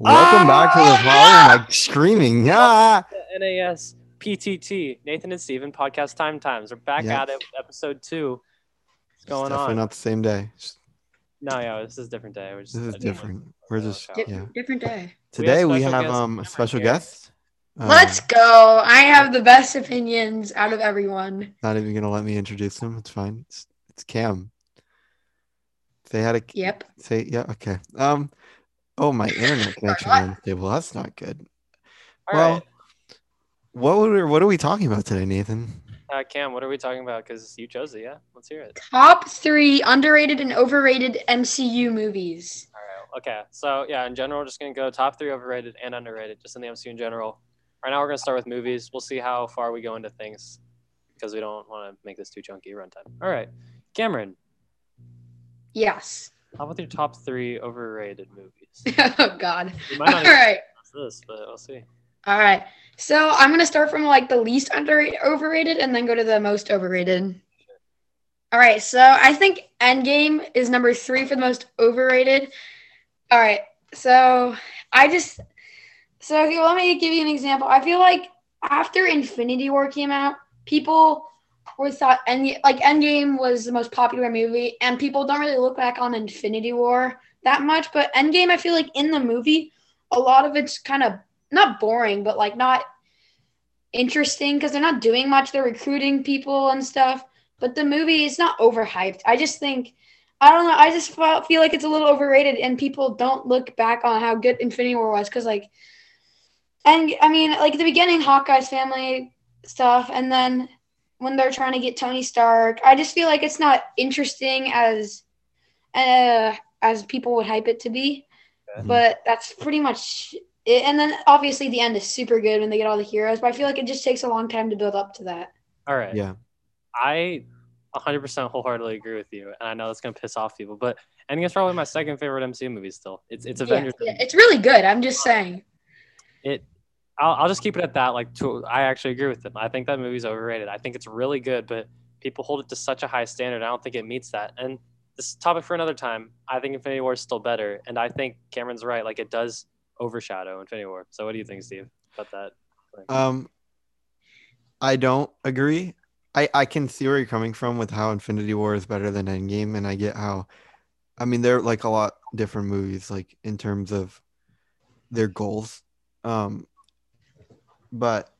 Welcome back to the following like screaming. Yeah. The NAS PTT Nathan and Steven podcast time times. We're back Yeah. at it, episode two. What's It's going definitely on? not the same day. Just- No, yeah, this is a different day. We're just, This is different. want- We're just Di- yeah. Different day. Today we special have um a special here. guest. Um, Let's go. I have the best opinions out of everyone. Not even gonna let me introduce him. It's fine. It's, it's Cam. Say hi to Yep. say yeah. Okay. Um. Oh, my internet connection What? is unstable. That's not good. All well, right. what were we, what are we talking about today, Nathan? Uh, Cam, what are we talking about? Because you chose it, yeah? Let's hear it. Top three underrated and overrated MCU movies. All right. Okay. So, yeah, in general, we're just going to go top three overrated and underrated, just in the MCU in general. Right now, we're going to start with movies. We'll see how far we go into things because we don't want to make this too chunky runtime. All right. Cameron, Yes. how about your top three overrated movies? oh God. All even this, but we'll see. All right. So I'm gonna start from like the least underrated, overrated, and then go to the most overrated. All right. So I think Endgame is number three for the most overrated. All right. So I just so okay, let me give you an example. I feel like after Infinity War came out, people were thought and like Endgame was the most popular movie, and people don't really look back on Infinity War that much. But Endgame, I feel like in the movie, a lot of it's kind of not boring, but like not interesting because they're not doing much. They're recruiting people and stuff. But the movie is not overhyped. I just think, I don't know. I just feel like it's a little overrated, and people don't look back on how good Infinity War was because, like, and I mean, like the beginning, Hawkeye's family stuff, and then when they're trying to get Tony Stark, I just feel like it's not interesting as, uh, as people would hype it to be. But that's pretty much it. And then obviously the end is super good when they get all the heroes, but I feel like it just takes a long time to build up to that. All right. Yeah. I 100% wholeheartedly agree with you, and I know that's gonna piss off people, but Endgame is probably my second favorite MCU movie. Still, it's it's Yeah, Avengers. yeah, it's really good. I'm just saying. It, I'll, I'll just keep it at that. Like, to, I actually agree with them. I think that movie's overrated. I think it's really good, but people hold it to such a high standard. I don't think it meets that. And this topic for another time. I think Infinity War is still better, and I think Cameron's right. Like, it does overshadow Infinity War. So, what do you think, Steve, about that? Um, I don't agree. I I can see where you're coming from with how Infinity War is better than Endgame, and I get how. I mean, they're like a lot different movies, like in terms of their goals. Um, but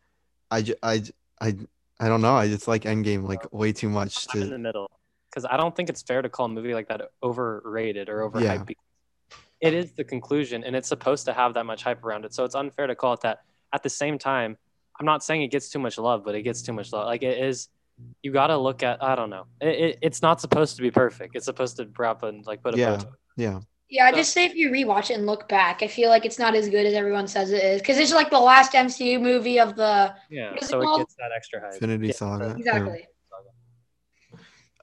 I I I I don't know. I just like Endgame like way too much I'm in the to. middle because I don't think it's fair to call a movie like that overrated or overhyped. Yeah. It is the conclusion, and it's supposed to have that much hype around it. So it's unfair to call it that. At the same time, I'm not saying it gets too much love, but it gets too much love. Like it is, you got to look at. I don't know. It, it, it's not supposed to be perfect. It's supposed to wrap and like put a Yeah. bow it. Yeah, Yeah, I just say if you rewatch it and look back, I feel like it's not as good as everyone says it is because it's like the last MCU movie of the Yeah. What is it So it gets that extra hype. Infinity Yeah, Saga. or- exactly.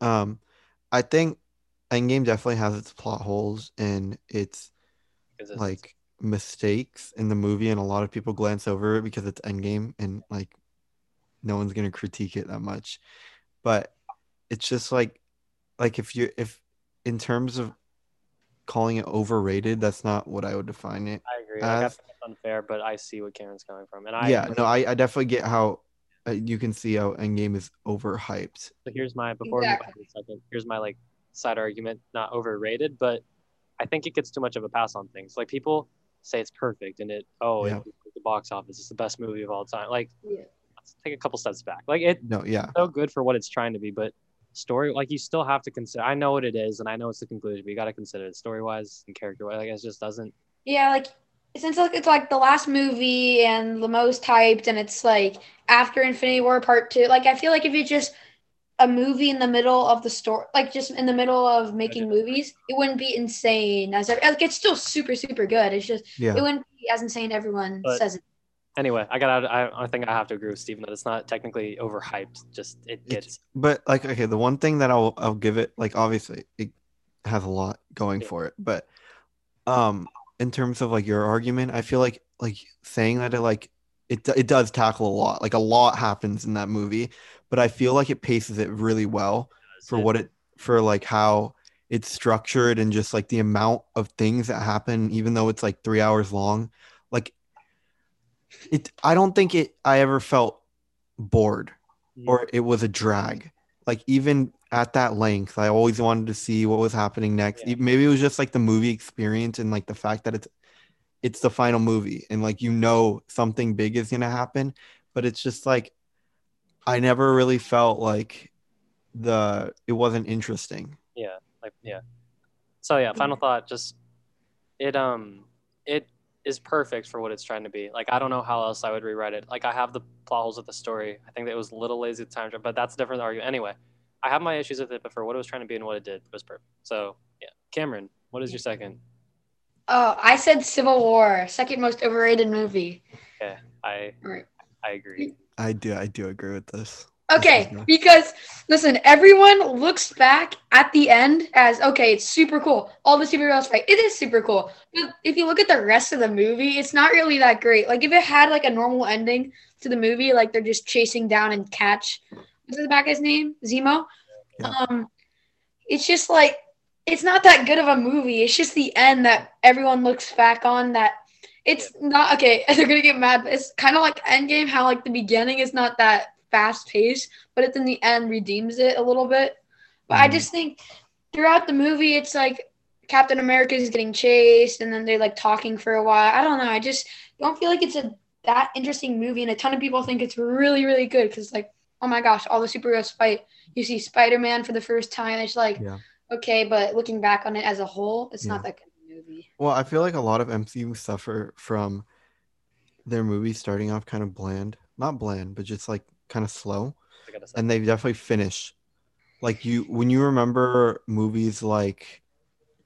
Um, I think Endgame definitely has its plot holes and its like mistakes in the movie and a lot of people glance over it because it's endgame and like no one's gonna critique it that much. But it's just like like if you if in terms of calling it overrated that's not what i would define it I agree. Like, I as- think it's unfair, but I see what Karen's coming from, and I yeah no I, I definitely get how uh, you can see how endgame is overhyped So here's my before we Exactly. on to the second. Here's my like side argument, not overrated, but I think it gets too much of a pass on things. Like people say it's perfect and it oh Yeah. it, the box office is the best movie of all time. Like Yeah. let's take a couple steps back. Like it no yeah so good for what it's trying to be, but story like you still have to consider. I know what it is and I know it's the conclusion, but you got to consider it story wise and character wise. Like it just doesn't. Yeah, like since like it's like the last movie and the most hyped, and it's like after Infinity War Part Two. Like I feel like if it's just a movie in the middle of the story, like just in the middle of making movies, it wouldn't be insane as like it's still super super good. It's just yeah it wouldn't be as insane everyone But- says it. Anyway, I got. I, I think I have to agree with Steven that it's not technically overhyped. Just it It's- gets. but like okay the one thing that i'll i'll give it like obviously it has a lot going Yeah. for it but um in terms of like your argument i feel like like saying that it like it, it does tackle a lot like a lot happens in that movie but i feel like it paces it really well for it- what it for like how it's structured and just like the amount of things that happen, even though it's like three hours long, like it. I don't think it. I ever felt bored mm. or it was a drag. Like even at that length, I always wanted to see what was happening next. Yeah. Maybe it was just like the movie experience and like the fact that it's it's the final movie and like you know something big is gonna happen, but it's just like I never really felt like the it wasn't interesting. Yeah, like yeah. So yeah, final thought. Just it um it is perfect for what it's trying to be. Like I don't know how else I would rewrite it. Like I have the plot holes of the story. I think that it was a little lazy at the time, but that's a different argument. Anyway, I have my issues with it, but for what it was trying to be and what it did, it was perfect. So yeah, Cameron, what is your second? Oh, I said Civil War, second most overrated movie. Okay, I Right. I agree. I do I do agree with this. Okay, This not- because listen, everyone looks back at the end as okay, it's super cool. All the superheroes fight. It is super cool. But if you look at the rest of the movie, it's not really that great. Like if it had like a normal ending to the movie, like they're just chasing down and catch what's the bad guy's name? Zemo. Yeah. Um it's just like it's not that good of a movie. It's just the end that everyone looks back on that it's not okay, they're gonna get mad, but it's kind of like Endgame, how like the beginning is not that fast paced, but it in the end redeems it a little bit. But I Mhm. just think throughout the movie, it's like Captain America is getting chased, and then they're like talking for a while. I don't know. I just don't feel like it's a that interesting movie, and a ton of people think it's really, really good because like, oh my gosh, all the superheroes fight. You see Spider Man for the first time. It's like, Yeah. okay, but looking back on it as a whole, it's Yeah. not that good of a movie. Well, I feel like a lot of MCU suffer from their movies starting off kind of bland. Not bland, but just like kind of slow. I gotta say. And they definitely finish. Like you when you remember movies like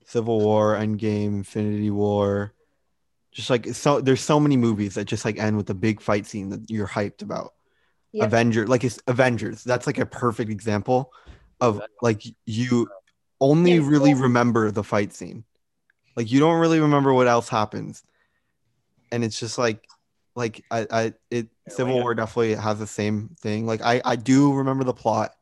Civil War, Endgame, Infinity War, just like so there's so many movies that just like end with a big fight scene that you're hyped about. Yep. Avenger, like it's Avengers. That's like a perfect example of like you only really remember the fight scene. Like you don't really remember what else happens. And it's just like like I, I it Civil War definitely has the same thing. Like I I do remember the plot.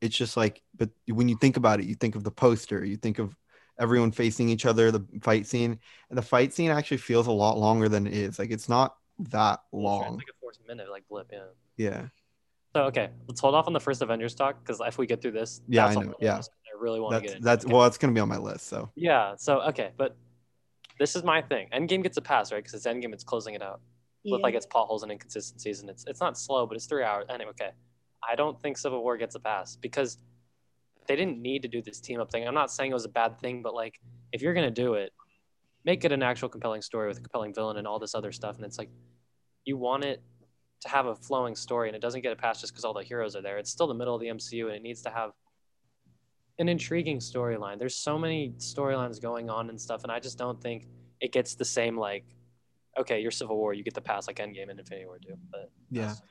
It's just like but when you think about it, you think of the poster, you think of everyone facing each other, the fight scene, and the fight scene actually feels a lot longer than it is. Like it's not that It's long. like a fourth minute like blip. Yeah. Yeah. So okay, let's hold off on the first Avengers talk because if we get through this, Yeah, that's I know, the yeah. I really want to That's get into. that's Okay. well, that's gonna be on my list. So Yeah. So okay, but this is my thing. Endgame gets a pass, right? Because it's Endgame. It's closing it out with like its potholes and inconsistencies, and it's it's not slow, but it's three hours. Anyway, okay. I don't think Civil War gets a pass because they didn't need to do this team up thing. I'm not saying it was a bad thing, but like if you're gonna do it, make it an actual compelling story with a compelling villain and all this other stuff. And it's like you want it to have a flowing story, and it doesn't get a pass just because all the heroes are there. It's still the middle of the MCU, and it needs to have an intriguing storyline. There's so many storylines going on and stuff, and I just don't think it gets the same like, okay, you're Civil War, you get the pass like Endgame and Infinity War do. But Yeah. that's-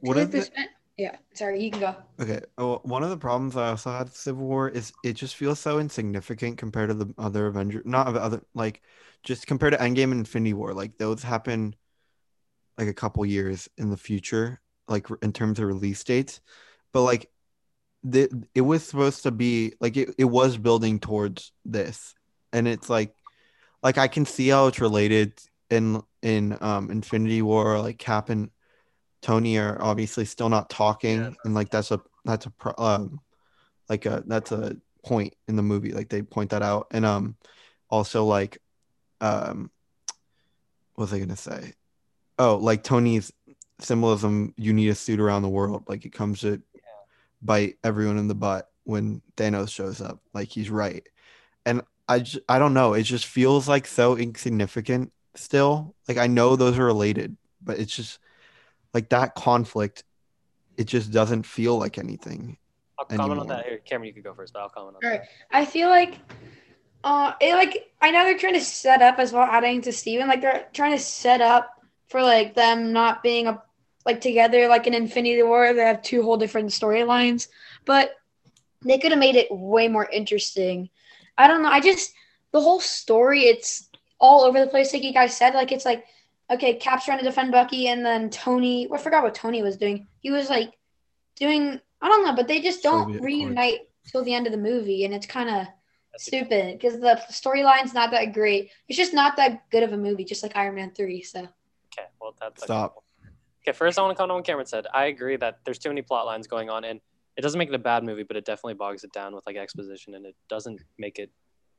what is it? Yeah, sorry, you can go. Okay. Oh, one of the problems I also had with Civil War is it just feels so insignificant compared to the other Avenger, not other like just compared to Endgame and Infinity War. Like those happen like a couple years in the future, like in terms of release dates. But like the it was supposed to be like it, it was building towards this. And it's like like I can see how it's related in in um Infinity War, like Cap and Tony are obviously still not talking, Yeah. and like that's a that's a pro, um like a that's a point in the movie. Like they point that out, and um also like um what was I gonna say? Oh, like Tony's symbolism. You need a suit around the world. Like it comes to bite everyone in the butt when Thanos shows up. Like he's right, and I—I don't know. It just feels like so insignificant still. Like I know those are related, but it's just like that conflict. It just doesn't feel like anything. I'll comment on that. Here, Cameron, you could go first, but I'll comment on All that. I feel like uh it like I know they're trying to set up as well adding to Steven, like they're trying to set up for like them not being a like together like in Infinity War, they have two whole different storylines. But they could have made it way more interesting. I don't know. I just the whole story, it's all over the place, like you guys said. Like it's like okay, Cap's trying to defend Bucky, and then Tony. I forgot what Tony was doing. He was like doing I don't know, but they just don't Soviet reunite till the end of the movie, and it's kind of stupid because the storyline's not that great. It's just not that good of a movie, just like Iron Man three. So That's Stop. Okay, first I want to comment on what Cameron said. I agree that there's too many plot lines going on, and it doesn't make it a bad movie, but it definitely bogs it down with like exposition, and it doesn't make it.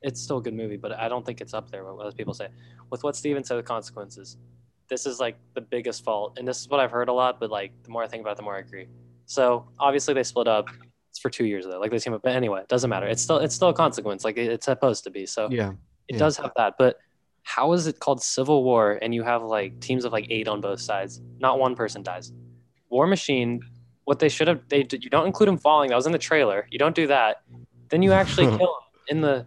It's still a good movie, but I don't think it's up there. What other people say. With what Steven said, the consequences. This is like the biggest fault, and this is what I've heard a lot. But like the more I think about it, the more I agree. So obviously they split up. It's for two years though. Like they team up, but anyway, it doesn't matter. It's still it's still a consequence. Like it's supposed to be. So Yeah. it Yeah. does have that, but how is it called Civil War and you have like teams of like eight on both sides? Not one person dies. War Machine, what they should have, they you don't include him falling. That was in the trailer. You don't do that. Then you actually kill him in the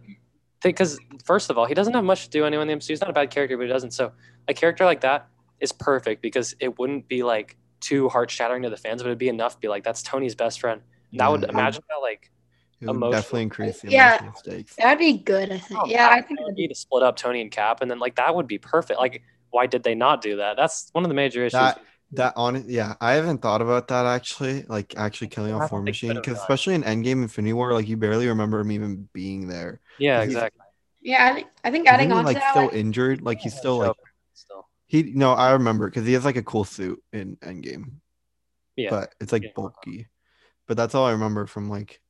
because first of all, he doesn't have much to do anyway in the MCU. He's not a bad character, but he doesn't. So a character like that is perfect because it wouldn't be like too heart shattering to the fans, but it'd be enough to be like that's Tony's best friend. That mm-hmm. would imagine how like It would emotional- definitely increase the Yeah. emotional stakes. that'd be good. I think. Oh, yeah, I think. It would be to split up Tony and Cap, and then like that would be perfect. Like, why did they not do that? That's one of the major issues. That that on yeah, I haven't thought about that actually. Like actually killing off don't War Machine because especially in Endgame Infinity War, like you barely remember him even being there. yeah, exactly. Yeah, I think. I think adding he, on like to that, still like, injured? Like he's still like still. he no, I remember because he has like a cool suit in Endgame, Yeah, but it's like Yeah. bulky. But that's all I remember from like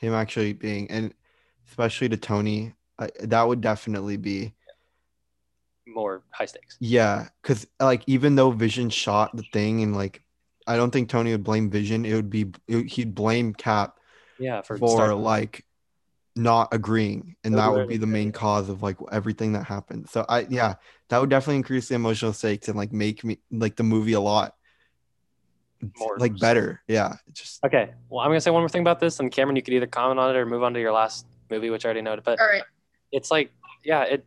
him actually being and especially to Tony, I, that would definitely be more high stakes. Yeah, because like even though Vision shot the thing and like I don't think Tony would blame Vision. It would be it, he'd blame Cap Yeah, for, for, like not agreeing, and It that would be the main cause of like everything that happened. So I yeah, that would definitely increase the emotional stakes and like make me like the movie a lot More like better. Yeah, just Okay, well, I'm gonna say one more thing about this, and Cameron, you could either comment on it or move on to your last movie, which I already noted. But all right. it's like, yeah, it.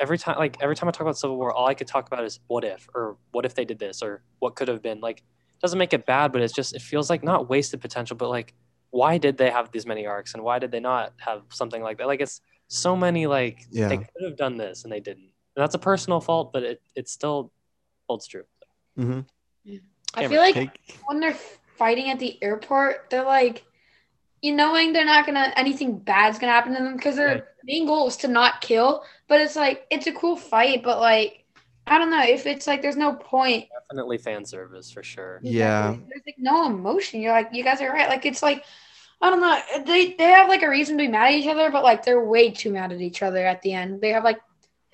Every time, like every time I talk about Civil War, all I could talk about is what if, or what if they did this, or what could have been. Like, it doesn't make it bad, but it's just it feels like not wasted potential, but like, why did they have these many arcs, and why did they not have something like that? Like, it's so many like Yeah. they could have done this and they didn't. And that's a personal fault, but it it still holds true. mhm. I feel like take when they're fighting at the airport, they're like, you knowing they're not gonna anything bad's gonna happen to them because their Right. main goal is to not kill. But it's like it's a cool fight, but like I don't know if it's like there's no point. Definitely fan service for sure. Yeah. there's like no emotion. You're like you guys are right. Like it's like I don't know. They they have like a reason to be mad at each other, but like they're way too mad at each other at the end. They have like,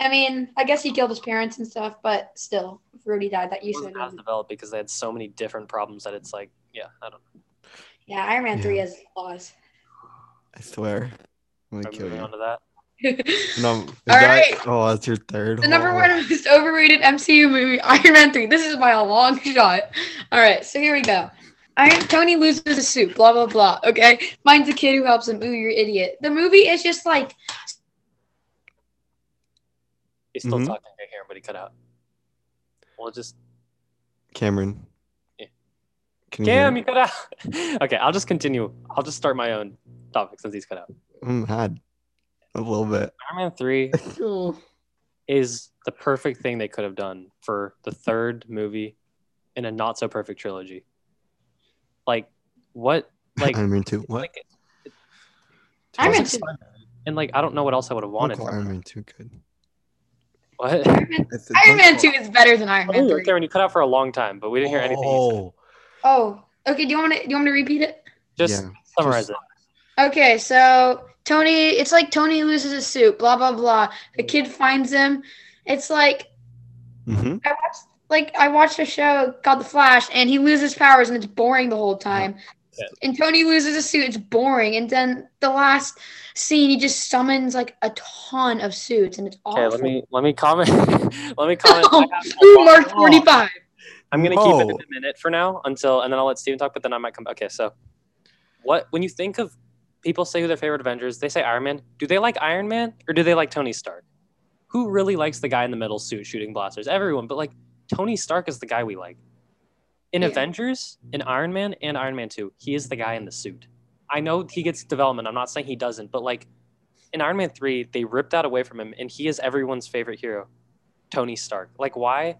I mean, I guess he killed his parents and stuff, but still, if Rhodey died, that It you said. wasn't as developed because they had so many different problems that it's like, yeah, I don't know. Yeah, Iron Man three has flaws. I swear. I'm gonna Are we kill you. on to that. No, is All that, right. oh, that's your third. The number Oh. one most overrated MCU movie, Iron Man 3. This is by a long shot. All right, so here we go. Iron Tony loses a suit, blah, blah, blah. Okay. Finds a kid who helps him. Ooh, you're an idiot. The movie is just like, He's still Mhm. talking right here, but he cut out. We'll just Cameron. Yeah. Can Cam, me? you cut out. okay, I'll just continue. I'll just start my own topic since he's cut out. I'm mad. A little bit. Iron Man three is the perfect thing they could have done for the third movie in a not so perfect trilogy. Like what? Like Iron Man 2. What? Like, Iron Man 2. and like I don't know what else I would have wanted. call From Iron. Man 2 good. What? Iron Man, Iron Man 2 is better than Iron Man Oh, 3. Karen, you cut out for a long time, but we didn't hear anything. you said. Oh, Oh, okay. Do you want to, do you want me to repeat it? Just yeah. summarize just- it. Okay, so Tony, it's like Tony loses his suit, blah, blah, blah. A kid finds him. It's like, Mhm. I watched like I watched a show called The Flash, and he loses powers, and it's boring the whole time. Yeah. And Tony loses a suit; it's boring. And then the last scene, he just summons like a ton of suits, and it's awful. Okay, let me let me comment. let me comment. I have a Ooh, lot- Mark forty-five. I'm gonna keep it in Whoa. a minute for now until, and then I'll let Steven talk. But then I might come back. Okay, so what when you think of people say who their favorite Avengers, they say Iron Man. Do they like Iron Man or do they like Tony Stark? Who really likes the guy in the middle suit shooting blasters? Everyone, but like Tony Stark is the guy we like. In Yeah. Avengers, in Iron Man and Iron Man 2, he is the guy in the suit. I know he gets development. I'm not saying he doesn't, but like in Iron Man 3, they ripped that away from him and he is everyone's favorite hero, Tony Stark. Like why?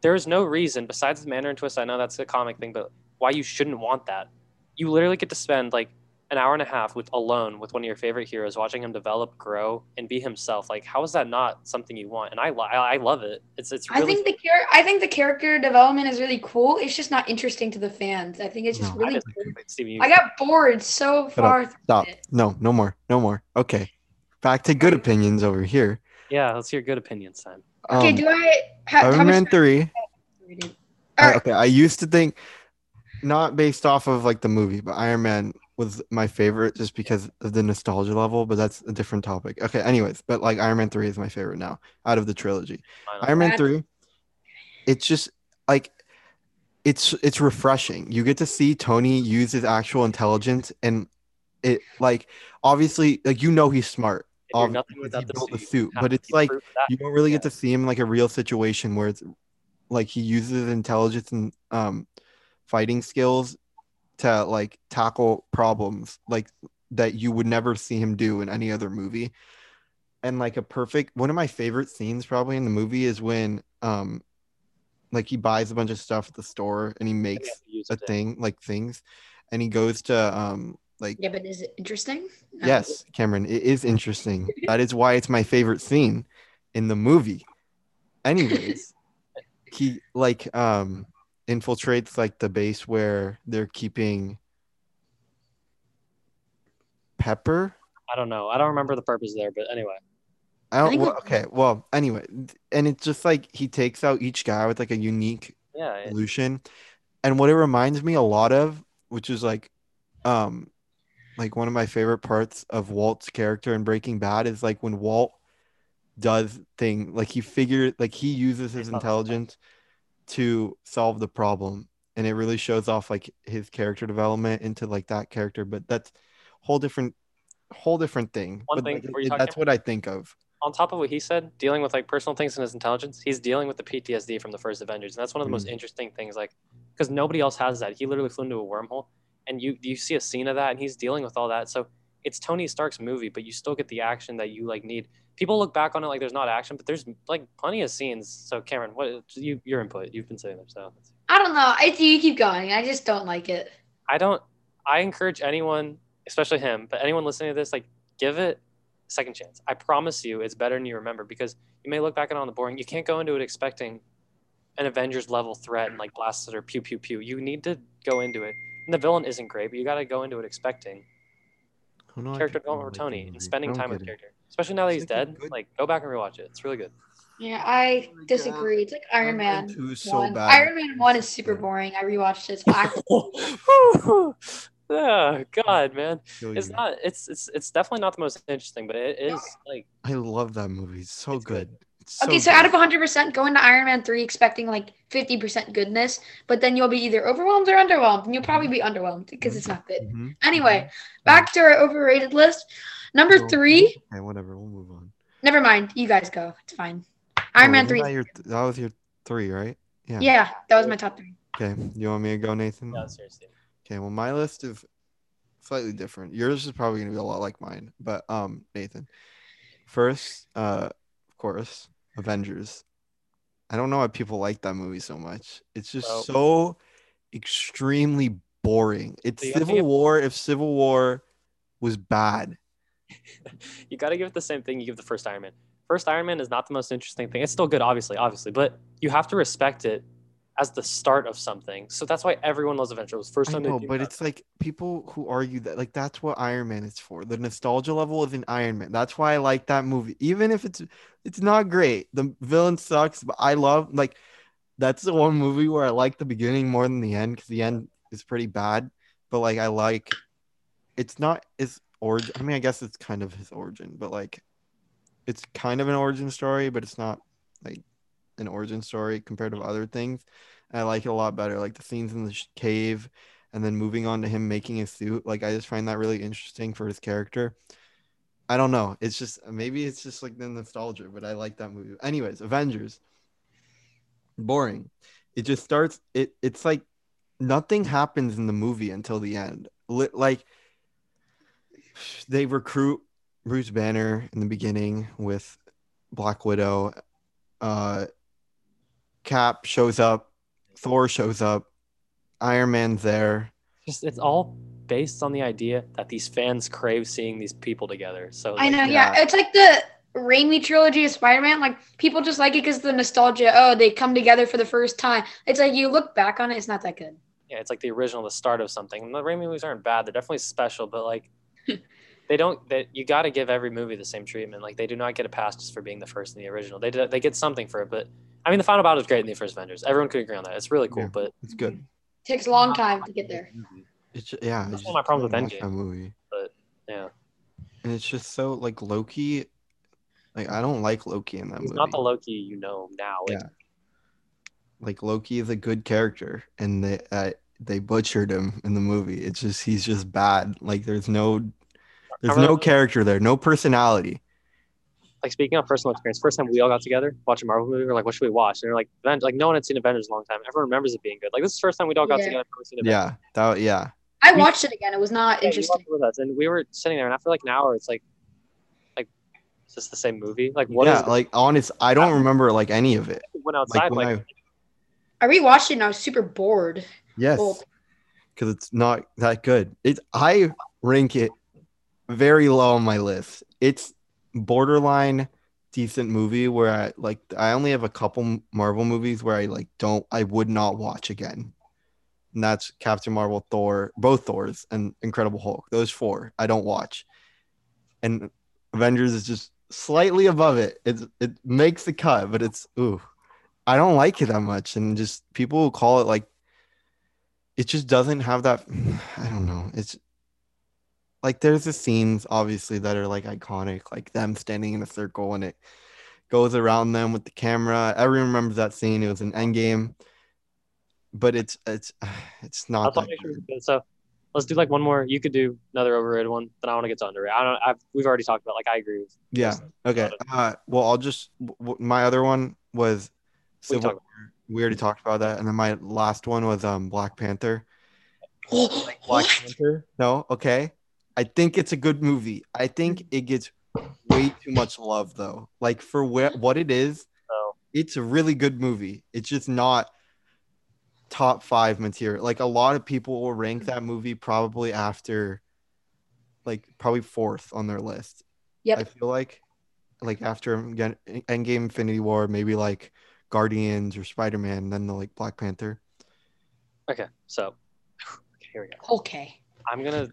There is no reason besides the Mandarin twist. I know that's a comic thing, but why you shouldn't want that? You literally get to spend like an hour and a half with alone with one of your favorite heroes, watching him develop, grow, and be himself. Like, how is that not something you want? And I, I I love it. It's it's I really. think the char- I think the character development is really cool. It's just not interesting to the fans. I think it's just No. Really just- cool. I got bored so far. Stop. it. No, no more. No more. Okay. Back to good opinions over here. yeah, let's hear good opinions time. Okay, Um, do I have how Iron Man 3. rated? I- Alright. okay, I used to think not based off of like the movie, but Iron Man was my favorite just because of the nostalgia level, but that's a different topic. Okay, anyways, but like Iron Man 3 is my favorite now out of the trilogy. Iron Man 3 it's just like it's it's refreshing. You get to see Tony use his actual intelligence and it like obviously like you know he's smart. If you're nothing without he the built the suit, suit, but it's like you don't really Yeah. get to see him in like a real situation where it's like he uses intelligence and um fighting skills to like tackle problems like that you would never see him do in any other movie and like a perfect one of my favorite scenes probably in the movie is when um like he buys a bunch of stuff at the store and he makes have to a it. thing like things and he goes to um like Yeah, but is it interesting? No. Yes, Cameron, it is interesting. that is why it's my favorite scene in the movie. Anyways, he like um infiltrates like the base where they're keeping Pepper. I don't know. I don't remember the purpose there, but anyway. I don't think well, okay, well, anyway, and it's just like he takes out each guy with like a unique Yeah. it- solution. And what it reminds me a lot of, which is like um like one of my favorite parts of Walt's character in Breaking Bad is like when Walt does thing like he figure like he uses his Based on- intelligence to solve the problem and it really shows off like his character development into like that character but that's whole different whole different thing One but thing like, before you it- talk, that's what I think of on top of what he said, dealing with like personal things and his intelligence, he's dealing with the PTSD from the first Avengers, and that's one of the most Mm. interesting things. Like, because nobody else has that. He literally flew into a wormhole, and you you see a scene of that, and he's dealing with all that. So it's Tony Stark's movie, but you still get the action that you like need. People look back on it like there's not action, but there's like plenty of scenes. So Cameron, what you your input? You've been saying there, so I don't know. I you keep going. I just don't like it. I don't. I encourage anyone, especially him, but anyone listening to this, like, give it a second chance. I promise you, it's better than you remember because you may look back at it on the boring. You can't go into it expecting an Avengers level threat and like blasts it or pew pew pew. You need to go into it. And the villain isn't great, but you got to go into it expecting Oh, no, character development like for Tony and spending time with get character, especially now that he's dead. good- Like, go back and rewatch it. It's really good. Yeah, I Oh my disagree. It's like Iron Man. two is so bad. Iron Man one is super boring. I rewatched it. It's oh God, man. It's not. It's it's it's definitely not the most interesting, but it is like I love that movie. It's so It's good. good. It's okay, so out of 100%, going to Iron Man 3 expecting like 50% goodness, but then you'll be either overwhelmed or underwhelmed, and you'll probably be underwhelmed because it's not good. Mhm. Anyway, back to our overrated list. Number So- three. Okay, whatever. We'll move on. Never mind. You guys go. It's fine. Iron Oh, Man 3. That, your, that was your three, right? Yeah. Yeah, that was my top three. Okay. You want me to go, Nathan? no, seriously. Okay. Well, my list is slightly different. Yours is probably gonna be a lot like mine, but um, Nathan. First, uh, of course, Avengers. I don't know why people like that movie so much. It's just Well- so extremely boring. It's So Civil War if Civil War was bad. you got to give it the same thing you give the first Iron Man. First Iron Man is not the most interesting thing. It's still good, obviously, obviously, but you have to respect it as the start of something. So that's why everyone loves. It was first time they know, but out. it's like people who argue that like that's what Iron Man is for. The nostalgia level is in Iron Man. That's why I like that movie. Even if it's it's not great. The villain sucks, but I love like that's the one movie where I like the beginning more than the end because the end is pretty bad. But like I like it's not his origin. I mean, I guess it's kind of his origin, but like it's kind of an origin story, but it's not like an origin story compared to other things. And I like it a lot better. Like the scenes in the sh- cave and then moving on to him making a suit. Like I just find that really interesting for his character. I don't know. It's just maybe it's just like the nostalgia, but I like that movie. Anyways, Avengers. Boring. It just starts. It it's like nothing happens in the movie until the end. Like they recruit Bruce Banner in the beginning with Black Widow. Uh, Cap shows up. Thor shows up. Iron Man's there. just it's all based on the idea that these fans crave seeing these people together. So I like, know, yeah. yeah. It's like the Raimi trilogy of Spider-Man. Like people just like it because the nostalgia. Oh, they come together for the first time. It's like you look back on it, it's not that good. yeah, it's like the original, the start of something. And the Raimi movies aren't bad; they're definitely special, but like. They don't. That you got to give every movie the same treatment. Like they do not get a pass just for being the first in the original. They do, they get something for it, but I mean, the final battle is great in the first Avengers. Everyone could agree on that. It's really cool, Yeah. but It's good. takes a long time to get there. It's yeah. That's I one of my problems with Endgame. That movie. yeah, And it's just so like Loki. Like I don't like Loki in that he's movie. not the Loki you know now. Like, Yeah. like Loki is a good character, and they uh, they butchered him in the movie. It's just he's just bad. Like there's no there's Remember no character there, no personality. like speaking of personal experience, first time we all got together, watch a Marvel movie, we're like, what should we watch? And they're like, Aven- like no one had seen Avengers in a long time. Everyone remembers it being good. Like this is the first time we all got Yeah. together. seen Avengers. Yeah, that yeah. I watched it again. It was not Yeah, interesting. with us, and we were sitting there, and after like an hour, it's like, like, is this the same movie? Like, what is? yeah, like honest, I don't remember like any of it. we went outside, when like, I- I rewatched it and I was super bored. Yes, because it's not that good. It I rank it very low on my list. It's borderline decent movie where I like I only have a couple Marvel movies where I like don't I would not watch again. And that's Captain Marvel, Thor, both Thors, and Incredible Hulk. Those four I don't watch. And Avengers is just slightly above it. It's it makes the cut, but it's ooh. I don't like it that much. And just people call it like it just doesn't have that I don't know. It's like there's the scenes obviously that are like iconic, like them standing in a circle and it goes around them with the camera. Everyone remembers that scene. It was an end game but it's it's it's not that good. So let's do like one more. You could do another overrated one. Then I want to get to underrated. I don't. I've we've already talked about. Like I agree with. Yeah. most of it. Okay. Uh, well, I'll just w- w- my other one was Civil. War. We already talked about that, and then my last one was um Black Panther. Black What? Panther? No, okay. I think it's a good movie. I think it gets way too much love though. Like for wh- what it is, So it's a really good movie. It's just not top five material. Like a lot of people will rank that movie probably after, like probably fourth on their list. Yep. I feel like, like after Endgame, Infinity War, maybe like Guardians or Spider Man, then the like Black Panther. okay. So okay, here we go. Okay. I'm gonna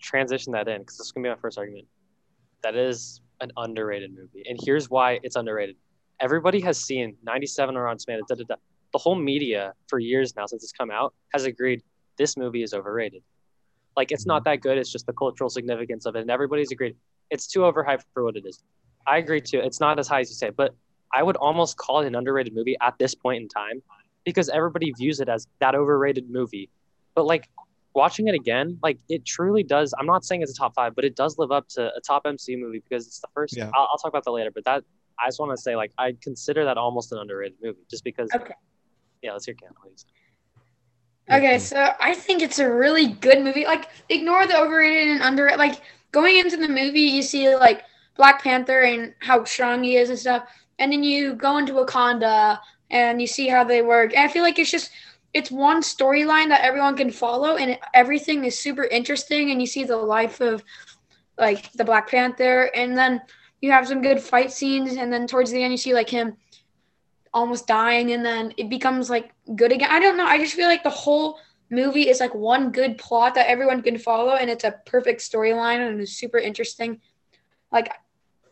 transition that in because this is gonna be my first argument. That is an underrated movie, and here's why it's underrated. Everybody has seen 97 around Smith. Da, da, da. The whole media for years now since it's come out has agreed this movie is overrated. Like it's not that good. It's just the cultural significance of it, and everybody's agreed it's too overhyped for what it is. I agree too. It's not as high as you say, but I would almost call it an underrated movie at this point in time because everybody views it as that overrated movie. But like watching it again, like it truly does. I'm not saying it's a top five, but it does live up to a top MCU movie because it's the first. Yeah. I'll, I'll talk about that later, but that I just want to say like I consider that almost an underrated movie just because. Okay. Yeah, let's hear Cam, please. Okay, so I think it's a really good movie. Like, ignore the overrated and under. Like, going into the movie, you see like Black Panther and how strong he is and stuff, and then you go into Wakanda and you see how they work. And I feel like it's just it's one storyline that everyone can follow, and everything is super interesting. And you see the life of like the Black Panther, and then you have some good fight scenes, and then towards the end, you see like him almost dying and then it becomes like good again. I don't know. I just feel like the whole movie is like one good plot that everyone can follow and it's a perfect storyline and it's super interesting. Like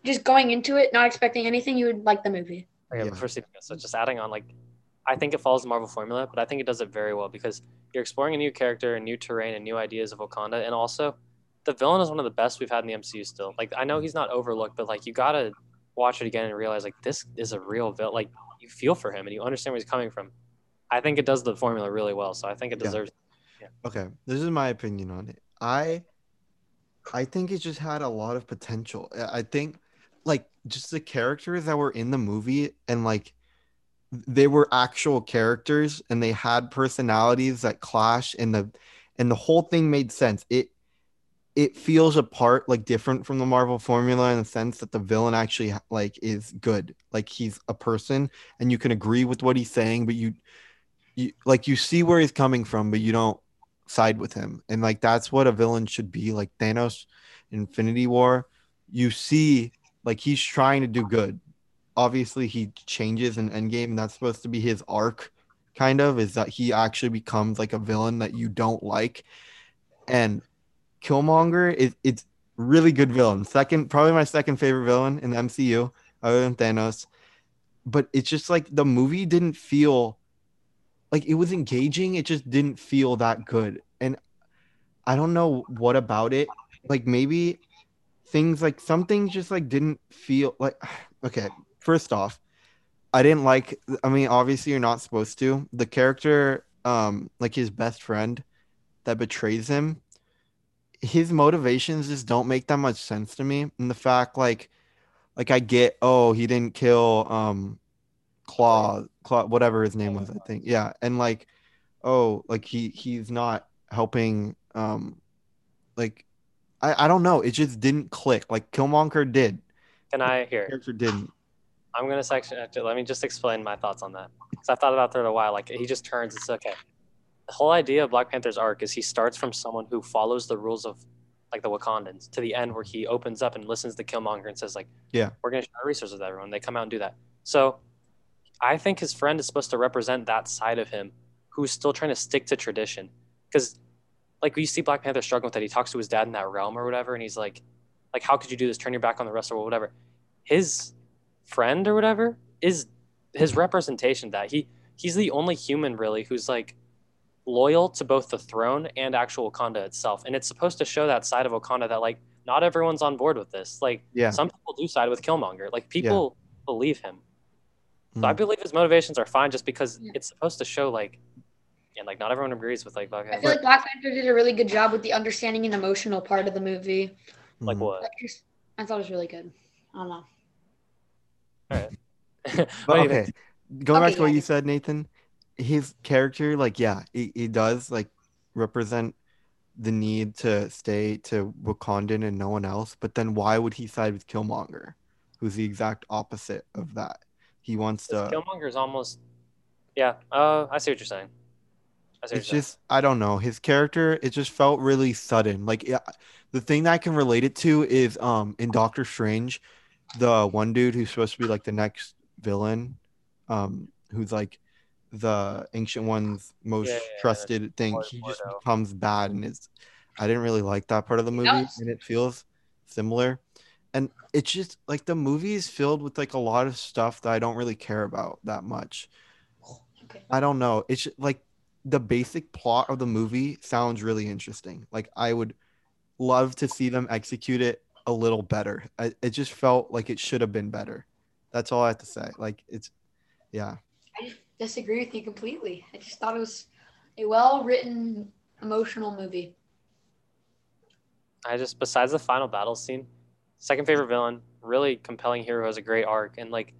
just going into it, not expecting anything, you would like the movie. Okay, Yeah. before Steve goes, so just adding on, like, I think it follows the Marvel formula, but I think it does it very well because you're exploring a new character, a new terrain, and new ideas of Wakanda, and also the villain is one of the best we've had in the MCU still. Like, I know he's not overlooked, but like, you gotta watch it again and realize like this is a real villain. Like, you feel for him and you understand where he's coming from. I think it does the formula really well, so I think it deserves. Yeah. deserves. Okay, this is my opinion on it. I I think it just had a lot of potential. I I think like just the characters that were in the movie and like they were actual characters and they had personalities that clash and the and the whole thing made sense. It it feels apart like different from the Marvel formula in the sense that the villain actually like is good. Like he's a person and you can agree with what he's saying, but you you like you see where he's coming from, but you don't side with him. And like that's what a villain should be. Like Thanos, Infinity War, you see like he's trying to do good. Obviously, he changes in Endgame, and that's supposed to be his arc, kind of, is that he actually becomes like a villain that you don't like. And Killmonger is it's really good villain. Second, probably my second favorite villain in the MCU, other than Thanos. But it's just like the movie didn't feel like it was engaging. It just didn't feel that good. And I don't know what about it. Like maybe things like some things just like didn't feel like okay. First off, I didn't like I mean, obviously you're not supposed to. The character, um, like his best friend that betrays him, his motivations just don't make that much sense to me. And the fact like like I get, oh, he didn't kill um Klaue, Klaue, whatever his name was, I think. Yeah, and like, oh, like he he's not helping. Um, like, I I don't know. It just didn't click. Like Killmonger did. Can I hear? Character didn't. I'm gonna section. Let me just explain my thoughts on that because I've thought about that a while. Like he just turns. It's okay. The whole idea of Black Panther's arc is he starts from someone who follows the rules of like the Wakandans to the end where he opens up and listens to Killmonger and says like, Yeah. we're gonna share our resources with everyone. They come out and do that. So I think his friend is supposed to represent that side of him who's still trying to stick to tradition. Because like you see Black Panther struggling with that. He talks to his dad in that realm or whatever, and he's like, like, how could you do this? Turn your back on the rest of the world, whatever. His friend or whatever is his representation that. He he's the only human really who's like loyal to both the throne and actual Wakanda itself. And it's supposed to show that side of Wakanda that like not everyone's on board with this. Like Yeah. some people do side with Killmonger. Like people believe him. So I Mm. believe his motivations are fine just because Yeah. it's supposed to show like and like not everyone agrees with like Black Panther. I feel like Black Panther did a really good job with the understanding and emotional part of the movie. like Mhm. what? Like, just- I thought it was really good. I don't know. What But do you okay, going back Okay, to what you said, Nathan, his character, like, yeah, he, he does like represent the need to stay to Wakandan and no one else. But then why would he side with Killmonger, who's the exact opposite of that? He wants to. Killmonger is almost yeah. Uh, I see what you're saying. I It's you're just I don't know his character. It just felt really sudden. Like yeah, the thing that I can relate it to is um in Doctor Strange, the one dude who's supposed to be like the next villain, um who's like the ancient one's most Yeah, yeah, yeah, trusted thing. Lord He just Mordo. becomes bad, and it's I didn't really like that part of the movie, Yes. and it feels similar. And it's just like the movie is filled with like a lot of stuff that I don't really care about that much. Okay. I don't know. It's ju- like the basic plot of the movie sounds really interesting. Like I would love to see them execute it a little better. I, it just felt like it should have been better. That's all I have to say. Like it's, yeah, I disagree with you completely. I just thought it was a well written, emotional movie. I just besides the final battle scene, second favorite villain, really compelling hero has a great arc, and like, the,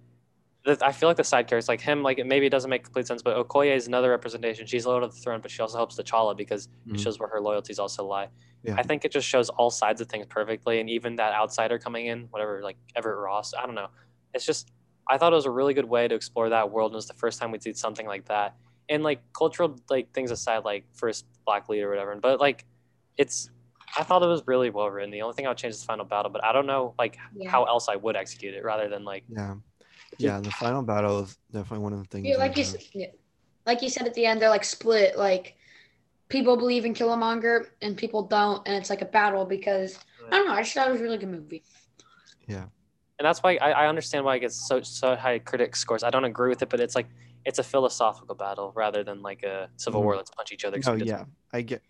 I feel like the side characters like him, like it, maybe it doesn't make complete sense, but Okoye is another representation. She's loyal to the throne, but she also helps T'Challa because it Mhm. shows where her loyalties also lie. Yeah. I think it just shows all sides of things perfectly, and even that outsider coming in, whatever, like Everett Ross, I don't know. It's just I thought it was a really good way to explore that world, and it was the first time we'd see something like that. And like cultural like things aside, like first black lead or whatever, but like it's I thought it was really well written. The only thing I would change is the final battle, but I don't know like Yeah. how else I would execute it rather than like yeah, yeah. The final battle is definitely one of the things. Yeah, I like you, have. s- yeah. like you said at the end, they're like split. Like people believe in Killmonger and people don't, and it's like a battle because I don't know. I just thought it was a really good movie. Yeah and that's why I, I understand why it gets so so high critic scores. I don't agree with it, but it's like it's a philosophical battle rather than like a civil Mhm. war. Let's punch each other. 'cause No, we just- yeah, I get.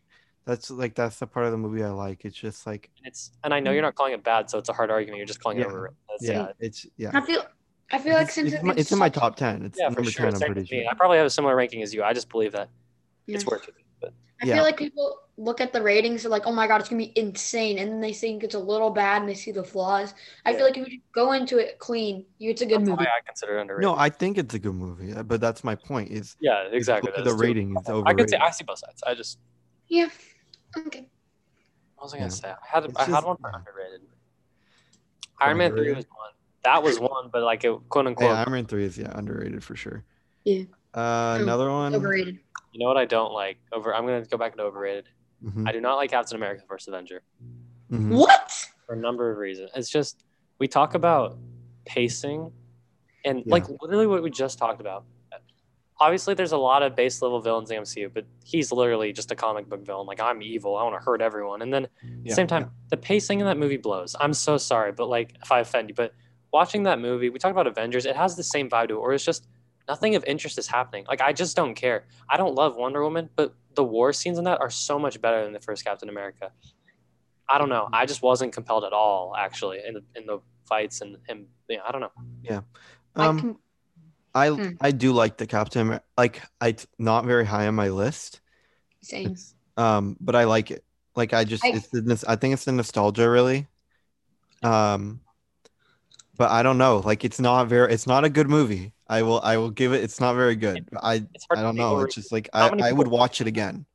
That's like that's the part of the movie I like. It's just like And it's and I know you're not calling it bad, so it's a hard argument. You're just calling Yeah. it over. That's, yeah, yeah. it's yeah. I feel, I feel like It's, since it's, my, it's in my top ten. It's Yeah, number for sure. ten. I'm Same pretty with me. sure. I probably have a similar ranking as you. I just believe that Yeah. it's worth it. But I Yeah. feel like people look at the ratings, they're like, "Oh my god, it's gonna be insane," and then they think it's a little bad and they see the flaws. I Yeah. feel like if you go into it clean, you it's a good that's movie. why I consider it underrated. No, I think it's a good movie, uh, but that's my point. Is yeah, exactly. look at that is the too. rating is I could overrated. say I see both sides. I just Yeah. Okay. what was I gonna Yeah. say? I had It's I had just- one for underrated. Iron Man three was one. That was one, but like it quote unquote. Yeah, Iron Man three is yeah underrated for sure. Yeah. Uh, another one. Overrated. You know what I don't like? Over. I'm gonna go back to overrated. Mhm, I do not like Captain America: First Avenger mhm. What? for a number of reasons. It's just we talk about pacing, and Yeah. like literally what we just talked about. Obviously, there's a lot of base level villains in the MCU, but he's literally just a comic book villain. Like I'm evil. I want to hurt everyone. And then at the Yeah, same time, the pacing in that movie blows. I'm so sorry, but like if I offend you, but watching that movie, we talked about Avengers. It has the same vibe to it, or it's just nothing of interest is happening. Like I just don't care. I don't love Wonder Woman, but the war scenes in that are so much better than the first Captain America. I don't know. I just wasn't compelled at all, actually, in the in the fights and him. Yeah, I don't know. Yeah, Um, can- I Hmm. I do like the Captain. Amer- Like I it's not very high on my list. same. It's um, but I like it. Like I just I- it's the I think it's the nostalgia really. Um, but I don't know. Like it's not very. It's not a good movie. I will I will give it. It's not very good. But I It's hard I don't know. It's just like I I would watch it again.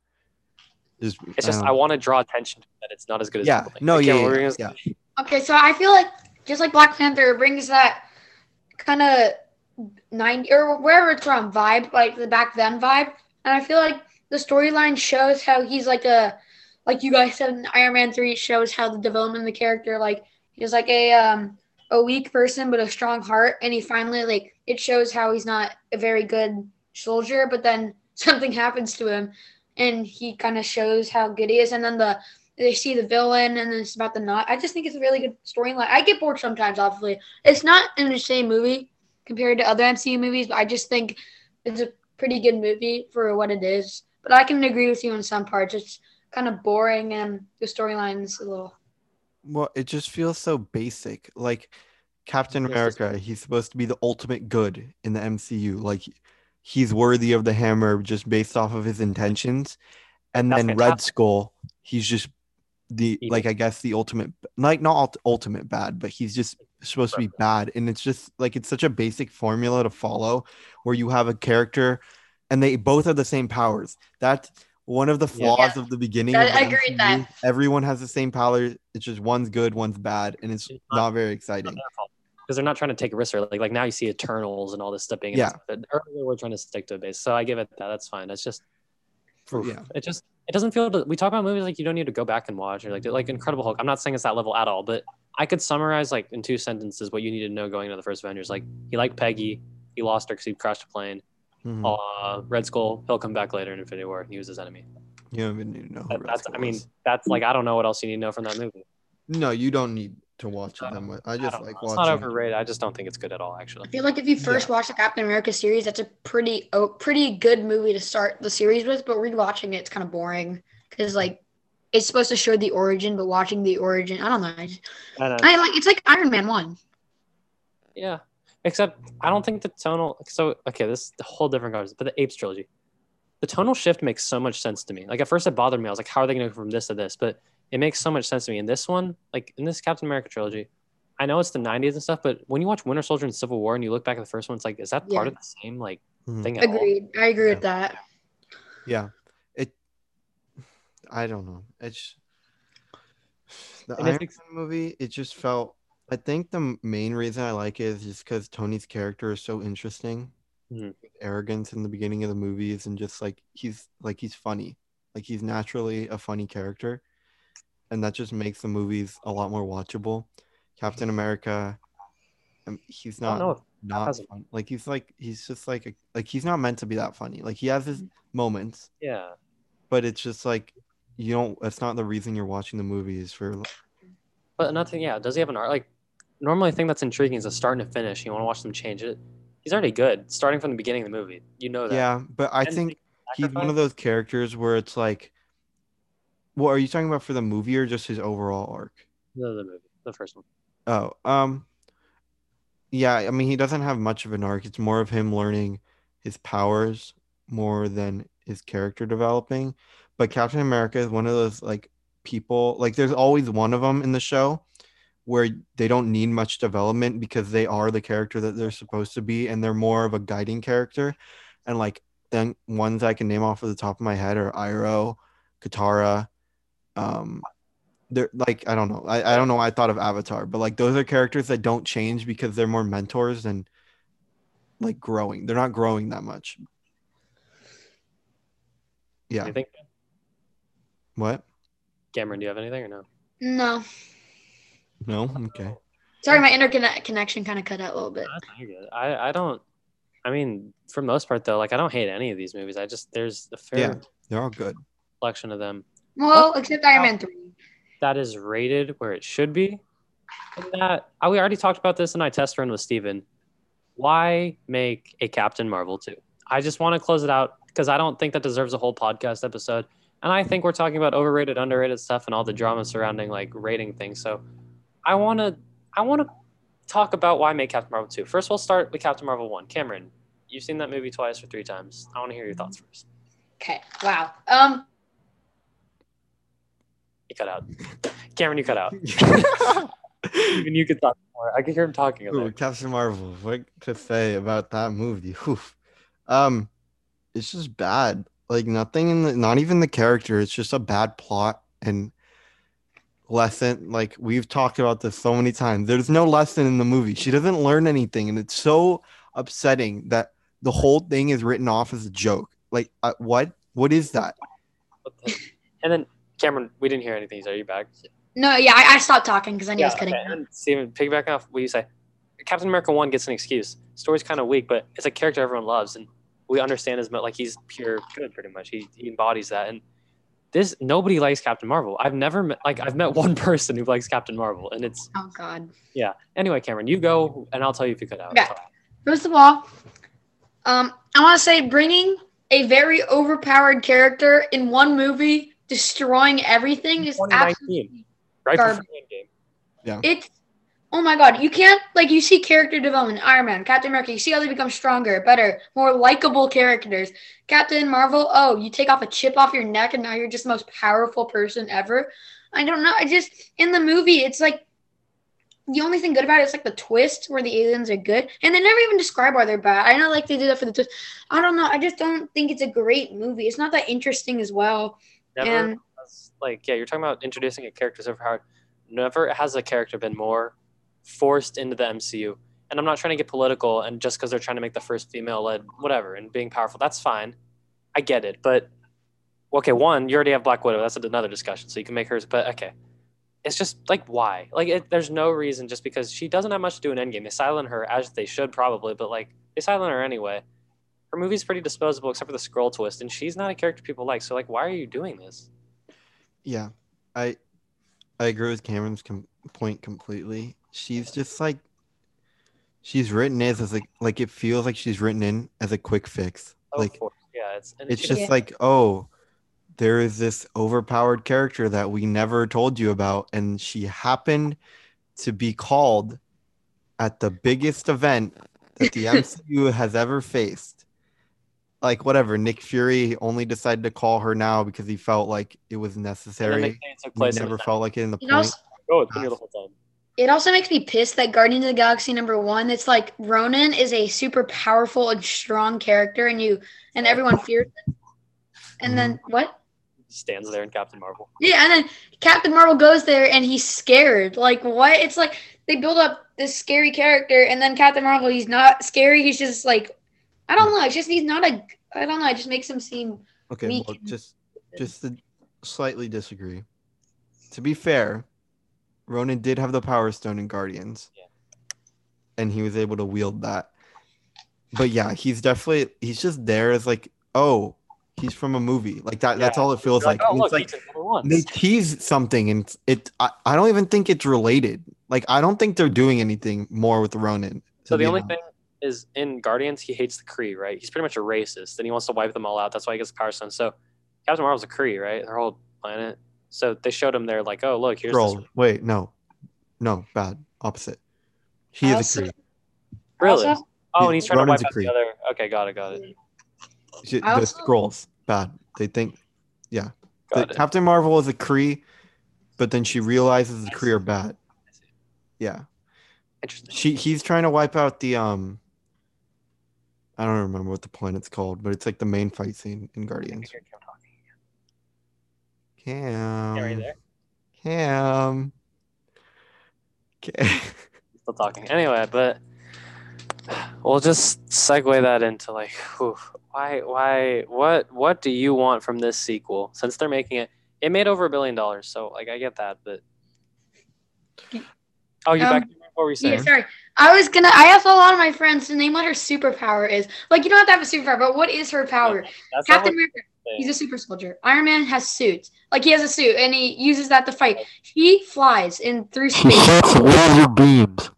Just It's just don't I want to draw attention to that it's not as good as Yeah. think. No. Okay, Yeah. what Yeah. yeah, gonna yeah. Okay, so I feel like just like Black Panther it brings that kind of 90 or wherever it's from vibe, like the back then vibe. And I feel like the storyline shows how he's like a, like you guys said in Iron Man 3, it shows how the development of the character, like he's like a, um, a weak person but a strong heart. And he finally, like, it shows how he's not a very good soldier, but then something happens to him and he kind of shows how good he is. And then the, they see the villain and then it's about the knot. I just think it's a really good storyline. I get bored sometimes, obviously. It's not an insane movie compared to other MCU movies, but I just think it's a pretty good movie for what it is. But I can agree with you in some parts. It's kind of boring and the storyline's a little Well, it just feels so basic. Like Captain America, he's supposed to be the ultimate good in the MCU. Like he's worthy of the hammer just based off of his intentions. And That's then Red. Skull, he's just the Evil. like I guess the ultimate like not ultimate bad, but he's just supposed to be bad. And it's just like it's such a basic formula to follow where you have a character and they both have the same powers. That's one of the Yeah. flaws of the beginning. I- of the I agree with that. Everyone has the same power. It's just one's good, one's bad, and it's It's not not- very exciting. because they're not trying to take a risk. Or like, like now you see Eternals and all this stuff being. Yeah. Earlier we're trying to stick to a base, so I give it that. That's fine. That's just. For- yeah. It just it doesn't feel. We talk about movies like you don't need to go back and watch or like like Incredible Hulk. I'm not saying it's that level at all, but I could summarize like in two sentences what you need to know going into the first Avengers. Like he liked Peggy, he lost her because he crashed a plane. Mhm. Uh, Red Skull, he'll come back later in Infinity War. He was his enemy. You don't even need to know. That, that's Skull I mean is. that's like I don't know what else you need to know from that movie. no, you don't need to watch it that much. I I just don't like know. It's not overrated. I just don't think it's good at all. Actually. I feel like if you first watch the Captain America series, that's a pretty oh, pretty good movie to start the series with. But rewatching it, it's kind of boring because like it's supposed to show the origin, but watching the origin, I don't know. I, just, I know. I like it's like Iron Man one. Yeah. Except I don't think the tonal so okay, this is a whole different conversation, but the Apes trilogy. The tonal shift makes so much sense to me. Like at first it bothered me. I was like, how are they gonna go from this to this? But it makes so much sense to me. In this one, like in this Captain America trilogy, I know it's the 90s and stuff, but when you watch Winter Soldier and Civil War and you look back at the first one, it's like, is that part of the same like Mhm. thing at all? Agreed. I agree with that. Yeah, it. I don't know. It's the And Iron it's Man movie. It just felt. I think the main reason I like it is just because Tony's character is so interesting. Mhm. Arrogance in the beginning of the movies, and just like he's like he's funny, like he's naturally a funny character, and that just makes the movies a lot more watchable. Captain America, um, he's don't not not fun. Like he's like he's just like a, like he's not meant to be that funny. Like he has his moments, yeah. but it's just like you don't. That's not the reason you're watching the movies for But another thing, yeah, does he have an art? Like, normally, the thing that's intriguing is a start and a finish. You want to watch them change it. He's already good, starting from the beginning of the movie. You know that. yeah. But I And think he's one of those characters where it's like, what are you talking about for the movie or just his overall arc? No, the movie, the first one. Oh, um, yeah. I mean, he doesn't have much of an arc. It's more of him learning his powers more than his character developing. But Captain America is one of those like people. Like, there's always one of them in the show where they don't need much development because they are the character that they're supposed to be, and they're more of a guiding character. And like, then ones I can name off of the top of my head are Iroh, Katara, um, they're like I don't know. I, I don't know why I thought of Avatar, but like those are characters that don't change because they're more mentors than like growing. They're not growing that much. Yeah. I think. What? Cameron, do you have anything or no? No. No. Okay. Sorry, my internet connection kind of cut out a little bit. That's not good. I, I don't. I mean, for the most part, though, like I don't hate any of these movies. I just there's a fair Yeah. They're all good. collection of them Well, except Iron Man 3. that is rated where it should be. And that oh, we already talked about this in my test run with Steven. Why make a Captain Marvel 2? I just want to close it out because I don't think that deserves a whole podcast episode. And I think we're talking about overrated, underrated stuff and all the drama surrounding like rating things. So I want to I want to talk about why make Captain Marvel 2. First, we'll start with Captain Marvel 1. Cameron, you've seen that movie twice or three times. I want to hear your thoughts first. Okay. Wow. Um. You cut out. Cameron, you cut out. Even you could talk more. I could hear him talking. in Ooh. Captain Marvel. What to say about that movie? Oof. Um, it's just bad. Like nothing in the, not even the character. It's just a bad plot and lesson. Like we've talked about this so many times. There's no lesson in the movie. She doesn't learn anything, and it's so upsetting that the whole thing is written off as a joke. Like uh, what? What is that? And then Cameron, we didn't hear anything. Are you back? No. Yeah, I, I stopped talking because I knew I was cutting. okay. And Steven, piggyback off what you say. Captain America One gets an excuse. Story's kind of weak, but it's a character everyone loves, and we understand as much. Like he's pure good, pretty much. He, he embodies that. And this nobody likes Captain Marvel. I've never met like I've met one person who likes Captain Marvel, and it's Oh God. yeah. Anyway, Cameron, you go, and I'll tell you if you cut out. Okay. First of all, um, I want to say bringing a very overpowered character in one movie, destroying everything is 2019. absolutely Right Garbage. before Endgame. it's. Oh my God! You can't like you see character development. Iron Man, Captain America. You see how they become stronger, better, more likable characters. Captain Marvel. Oh, you take off a chip off your neck, and now you're just the most powerful person ever. I don't know. I just in the movie, it's like the only thing good about it is like the twist where the aliens are good, and they never even describe why they're bad. I know like they did that for the twist. I don't know. I just don't think it's a great movie. It's not that interesting as well. Never And has, like yeah, you're talking about introducing a character so hard. Never has a character been more forced into the MCU. And I'm not trying to get political and just because they're trying to make the first female led whatever and being powerful, that's fine. I get it. But okay, one, you already have Black Widow. That's another discussion. So you can make hers, but okay. It's just like why? Like it, there's no reason just because she doesn't have much to do in Endgame. They silent her as they should probably, but like they silent her anyway. Her movie's pretty disposable except for the Skrull twist, and she's not a character people like. So like, why are you doing this? Yeah, I I agree with Cameron's com- point completely. She's just like she's written as as like like it feels like she's written in as a quick fix. Oh, like for- yeah, it's and it's just Yeah. like oh, there is this overpowered character that we never told you about, and she happened to be called at the biggest event that the MCU has ever faced. Like whatever, Nick Fury only decided to call her now because he felt like it was necessary. it took He place. in never the felt like it in the it point. also Oh, it's been here the whole time. it also makes me pissed that Guardians of the Galaxy number one. It's like Ronan is a super powerful and strong character, and you and everyone fears him. And then mm-hmm. what? He stands there in Captain Marvel. Yeah, and then Captain Marvel goes there and he's scared. Like what? It's like they build up this scary character, and then Captain Marvel, he's not scary. He's just like, I don't mm. know. It's just he's not a. I don't know. It just makes him seem. Okay, weak well, just just to slightly disagree. To be fair, Ronan did have the Power Stone in Guardians, Yeah. and he was able to wield that. But yeah, he's definitely he's just there as like, oh, he's from a movie like that. That's all it feels You're like. oh look, it's like he's in number one. they tease something, and it. I, I don't even think it's related. Like I don't think they're doing anything more with Ronan. So the only honest. thing is in Guardians, he hates the Kree, right? He's pretty much a racist, and he wants to wipe them all out. That's why he gets the Power Stone. So Captain Marvel's a Kree, right? Their whole planet. So they showed him there, like, oh look, here's Troll. this. Wait, no, no, bad, opposite. He is Also- a Kree. Really? Also, Oh, and he's trying Ronan's to a wipe out the other. Okay, got it, got it, She- I the also- Skrulls bad. They think yeah. that it. Captain Marvel is a Kree, but then she realizes the I Kree are bad. Yeah, Interesting. she he's trying to wipe out the um. I don't remember what the planet's called, but it's like the main fight scene in I Guardians. Can hear Cam. Cam, right there. Cam. Okay. Still talking. Anyway, but we'll just segue that into like, whew, why why what what do you want from this sequel? Since they're making it, it made over a billion dollars. So like I get that, but oh, you Um, back? What were you saying? Yeah, sorry. I was gonna. I asked a lot of my friends to name what her superpower is. Like, you don't have to have a superpower, but what is her power? That's Captain what America, I'm he's a super soldier. Iron Man has suits. Like, he has a suit, and he uses that to fight. He flies in through space. He shoots laser beams.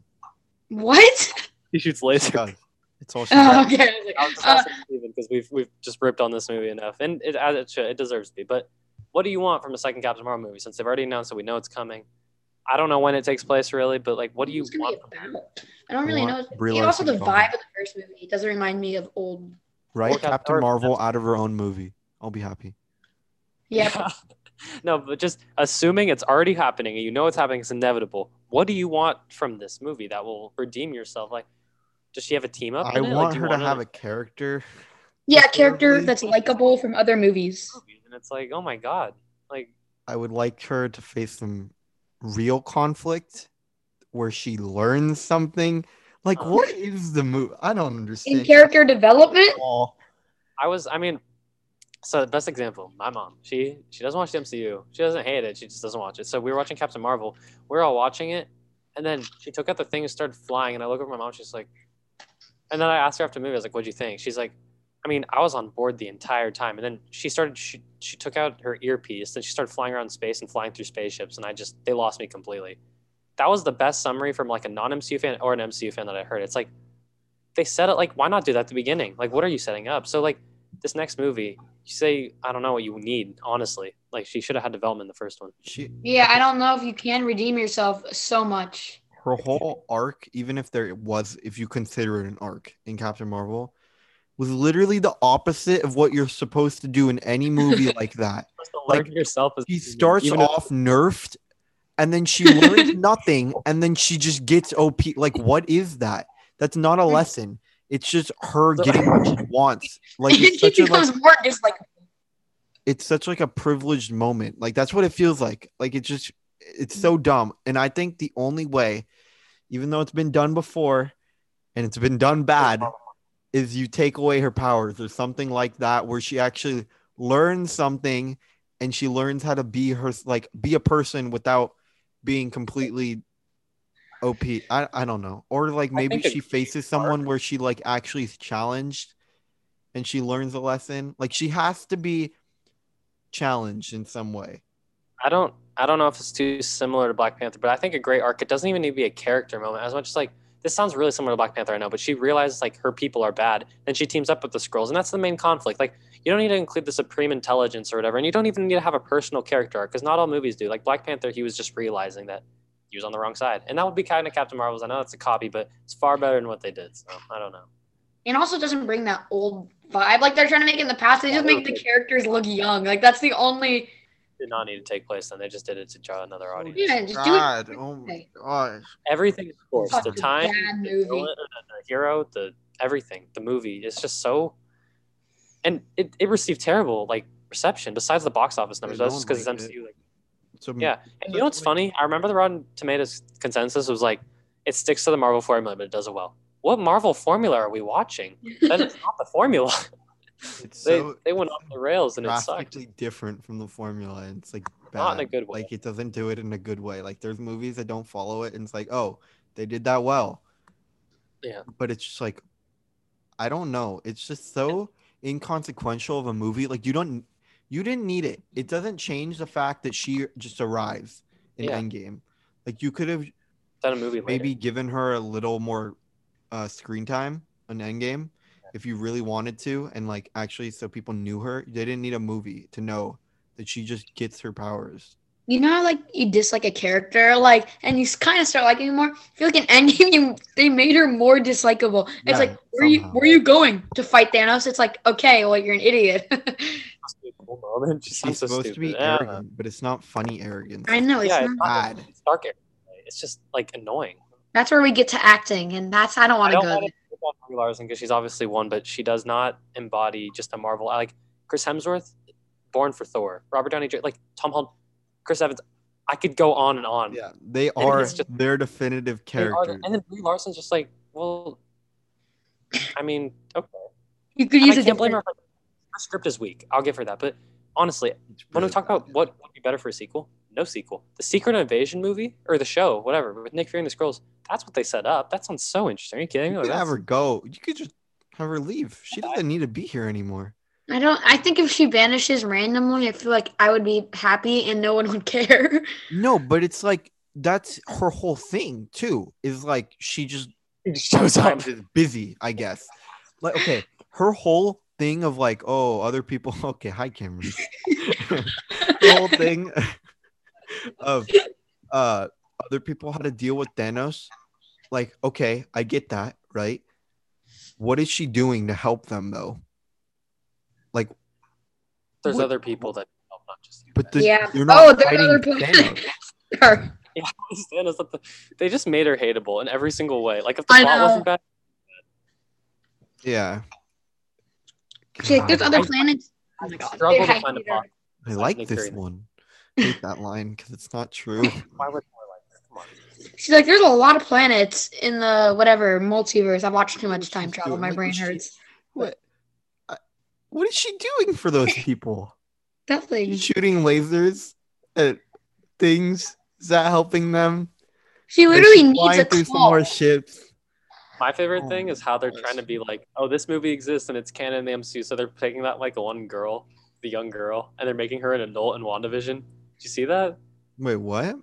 what? He shoots laser. God, it's all she Oh, okay. I was like, I was just uh, because we've we've just ripped on this movie enough, and it as it should, it deserves to be. But what do you want from a second Captain Marvel movie? Since they've already announced that we know it's coming. I don't know when it takes place really, but like, what do you what's want? be From about? I don't really know. want Brie And also, the Larson gone. vibe of the first movie it doesn't remind me of old. Right? Or Cap- Captain Marvel out of her own movie. I'll be happy. Yeah, no, but just assuming it's already happening and you know it's happening, it's inevitable. What do you want from this movie that will redeem yourself? Like, does she have a team up? I in it? Like, want her to have a character. yeah, Preferably- character that's likable from other movies. And it's like, oh my god, like I would like her to face some real conflict where she learns something. Like, Uh. what is the move? I don't understand. In character development. I was, I mean, so the best example, my mom, she she doesn't watch the MCU. She doesn't hate it. She just doesn't watch it. So we were watching Captain Marvel. We are all watching it, and then she took out the thing and started flying. And I look at my mom. She's like, and then I asked her after the movie. I was like, "What'd you think?" She's like, "I mean, I was on board the entire time." And then she started. She she took out her earpiece. Then she started flying around space and flying through spaceships. And I just they lost me completely. That was the best summary from like a non MCU fan or an MCU fan that I heard. It's like they said it like why not do that at the beginning? Like what are you setting up? So like this next movie, say I don't know what you need, honestly. Like she should have had development in the first one. She yeah, I don't know if you can redeem yourself so much. her whole arc, even if there was, if you consider it an arc in Captain Marvel, was literally the opposite of what you're supposed to do in any movie like that. Like, yourself as She starts even if- off nerfed, and then she learns nothing, and then she just gets OP. Like, what is that? That's not a lesson. It's just her getting what she wants. Like, it's such a like, becomes more just like it's such like a privileged moment. Like that's what it feels like. Like it's just it's so dumb. And I think the only way, even though it's been done before and it's been done bad, is you take away her powers or something like that where she actually learns something and she learns how to be her like be a person without being completely OP. I, I don't know. Or like maybe she faces someone where she like actually is challenged and she learns a lesson. Like she has to be challenged in some way. I don't I don't know if it's too similar to Black Panther, but I think a great arc. It doesn't even need to be a character moment as much as like this sounds really similar to Black Panther, I know, but she realizes like her people are bad, then she teams up with the Skrulls, and that's the main conflict. Like you don't need to include the supreme intelligence or whatever, and you don't even need to have a personal character arc because not all movies do. Like Black Panther, he was just realizing that he was on the wrong side, and that would be kind of Captain Marvel's. I know it's a copy, but it's far better than what they did. So I don't know. and also doesn't bring that old vibe like they're trying to make in the past. They just make the characters look young. Like that's the only Did not need to take place, then they just did it to draw another audience. yeah. Just do it. God, oh my gosh. Everything is forced. Such The time, the, villain, the, the hero, the everything, the movie. It's just so, and it, it received terrible like reception. Besides the box office numbers, that's just because it's. MCU. Like, So yeah, and you know what's funny? I remember the Rotten Tomatoes consensus was like, it sticks to the Marvel formula, but it does it well. What Marvel formula are we watching? Then it's not the formula. It's they so they went off the rails and it's drastically different from the formula. And it's like bad. Not in a good way. Like it doesn't do it in a good way. Like there's movies that don't follow it, and it's like, oh, they did that well. Yeah. But it's just like, I don't know. It's just so inconsequential of a movie. Like you don't, you didn't need it. It doesn't change the fact that she just arrives in Yeah. Endgame. Like you could have Done a movie later. maybe given her a little more uh, screen time on Endgame if you really wanted to, and like actually so people knew her. They didn't need a movie to know that she just gets her powers. You know how like you dislike a character, like, and you kind of start liking her more. I feel like in Endgame, you, they made her more dislikable. It's Yeah, like, where you somehow. where are you going to fight Thanos? It's like, okay, well, you're an idiot. Must be a cool moment. She's so supposed to be. Yeah. arrogant, but it's not funny arrogance. I know it's Yeah, not. it's not bad. it's dark. area. It's just like annoying. That's where we get to acting, and that's I don't want to don't go. want to Brie Larson because she's obviously one, but she does not embody just a Marvel. Like Chris Hemsworth, born for Thor. Robert Downey Jr. Like Tom Holland, Chris Evans. I could go on and on. Yeah, they are it's just- their definitive They are the- characters. and then Brie Larson's just like, well, I mean, okay. You could And use I a can't blame different. her. For, her script is weak. I'll give her that. But honestly, when we talk about what would be better for a sequel, no sequel. The Secret Invasion movie or the show, whatever, with Nick Fury and the Skrulls. That's what they set up. That sounds so interesting. Are you kidding? you Like, could have her go. You could just have her leave. She doesn't need to be here anymore. I don't. I think if she vanishes randomly, I feel like I would be happy and no one would care. No, but it's like that's her whole thing too. Is like she just shows up. sometimes is busy, I guess. Like okay, her whole thing of like, oh, other people. Okay, hi Cameron. the whole thing of uh other people how to deal with Thanos. Like, okay, I get that, right? What is she doing to help them though? Like, There's What- other people that help, not just you. but the, Yeah. you're not Oh, there's fighting other people. Yeah, I understand. It's not the- they just made her hateable in every single way. Like if the I plot know. wasn't bad, Yeah. She's like, there's other I- planets. I Oh my God. struggle to I find a hate plot. I like this Fury. one. I hate that line because it's not true. Why would I like this? Come on. She's like, there's a lot of planets in the whatever multiverse. I've watched too much time travel. My brain hurts. What? What is she doing for those people? Nothing. Shooting lasers at things? Is that helping them? She literally she needs flying a through some more ships. My favorite Oh thing is how they're gosh. trying to be like, oh, this movie exists and it's canon in the MCU, so they're taking that like one girl, the young girl, and they're making her an adult in WandaVision. Did you see that? Wait, what? Like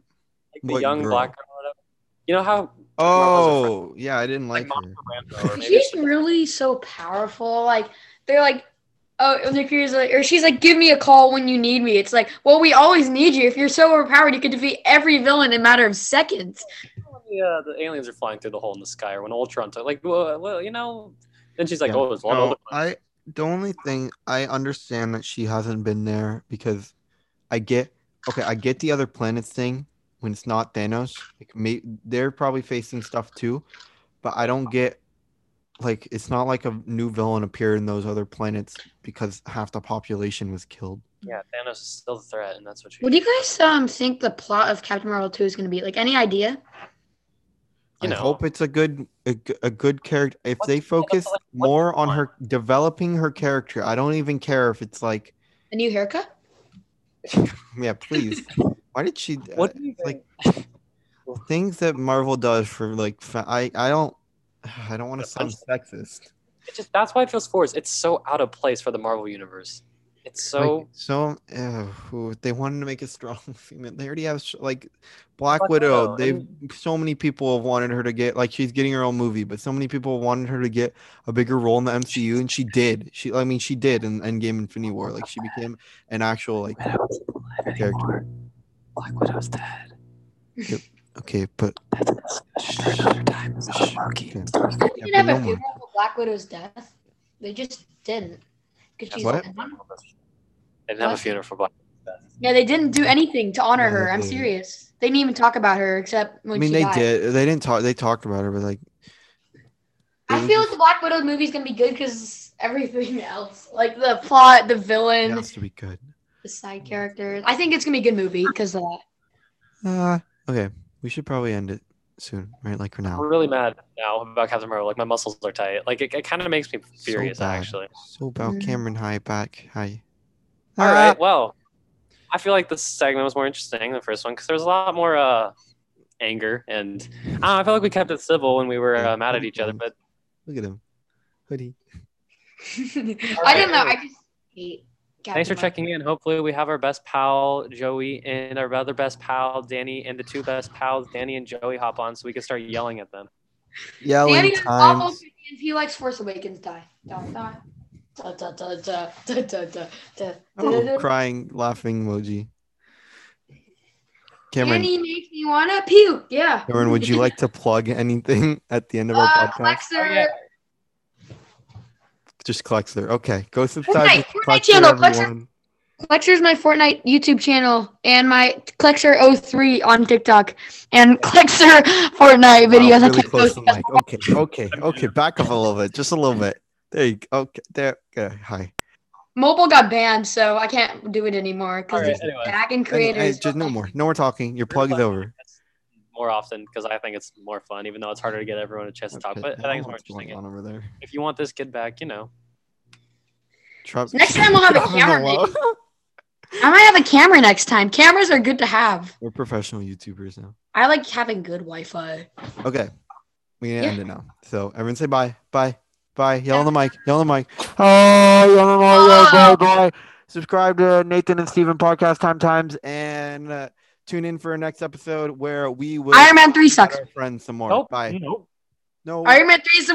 the What young girl? black girl. or whatever. You know how Oh, yeah, I didn't like like her. Monica Rambeau, or She's really so powerful. Like they're like, oh, Nick Fury's like, or she's like, give me a call when you need me. It's like, well, we always need you. If you're so overpowered, you could defeat every villain in a matter of seconds. yeah, the aliens are flying through the hole in the sky, or when Ultron took like, well, well, you know. Then she's like, Yeah. oh, there's one No, other. I the only thing I understand that she hasn't been there because I get okay, I get the other planets thing when it's not Thanos. Like may, they're probably facing stuff too, but I don't get like it's not like a new villain appeared in those other planets because half the population was killed. Yeah, Thanos is still the threat, and that's what. What do you guys um think the plot of Captain Marvel two is going to be? Like, any idea? You I know. hope it's a good a good character. If What's- they yeah, focus like, more the on her developing her character, I don't even care if it's like A new haircut? yeah, please. Why did she? What do you like things that Marvel does for like fa- I I don't I don't want to The sound sexist. It just that's why it feels forced. It's so out of place for the Marvel universe. It's so like, so uh, they wanted to make a strong female. They already have like Black, Black Widow. Widow, They've so many people have wanted her to get like she's getting her own movie, but so many people wanted her to get a bigger role in the MCU, and she did. She I mean she did in Endgame Infinity War. Like she became an actual like Widow's alive anymore. Black Widow's dead. Okay, but That's a discussion for another time. It's not Loki. Okay. They Yeah, didn't have no a funeral for Black Widow's death. They just didn't. 'Cause she's What? dead. They didn't have a funeral for Black. Yeah, they didn't do anything to honor Yeah, her. I'm did. serious. They didn't even talk about her except when she was. I mean she they died. did. They didn't talk. They talked about her, but like I feel like the Black Widow movie is gonna be good because everything else, like the plot, the villain, it has to be good. the side characters. I think it's gonna be a good movie because of that. Uh, okay, we should probably end it soon, right? Like for I'm now. really mad now about Captain Marvel. Like my muscles are tight. Like it, it kind of makes me furious so actually. So bad. Mm. Cameron, hi back. Hi. All Ah, right. Well, I feel like this segment was more interesting than the first one because there was a lot more uh, anger and I, don't know, I feel like we kept it civil when we were uh, mad at each other. But Look at him. Hoodie. I don't know. I just hate. Thanks for Captain checking in. Hopefully, we have our best pal Joey and our other best pal Danny and the two best pals Danny and Joey hop on so we can start yelling at them. Yelling Danny is awful times. and he likes Force Awakens. Die. Die. Die. Da, da, da, da, da, da, da, da, Oh, crying, laughing emoji. Cameron, Danny makes me wanna puke. Yeah. Cameron, would you like to plug anything at the end of our Uh, podcast? Clexur, yeah. Just Klexler. Okay, go subscribe Fortnite, to Fortnite Klexler, channel, Clexur. everyone. Clexur's my Fortnite YouTube channel and my Clexur03 on TikTok and Clexur Fortnite videos. Wow, I really keep close to the mic. Okay, okay, okay. Back up a little bit, just a little bit. There you go. Okay, there. Okay, hi. Mobile got banned, so I can't do it anymore because All right, it's anyway. tagging Any- creators. hey, just no more. No more talking. Your plug is over. More often because I think it's more fun, even though it's harder to get everyone a chance to talk. Okay, But I think it's more what's interesting. on over there. If you want this kid back, you know, Trump. Next time we'll have a Drop in the camera. I might have a camera next time. Cameras are good to have. We're professional YouTubers now. I like having good Wi-Fi. Okay. We can Yeah. end it now. So everyone say bye. Bye. Bye. Yell on the mic. Yell on the mic. Oh, yell on the mic. Bye. Bye. Subscribe to Nathan and Steven podcast time times and uh, tune in for our next episode where we will Iron Man three get sucks. our friends some more. Nope. Bye. Nope. No. Iron Man three is the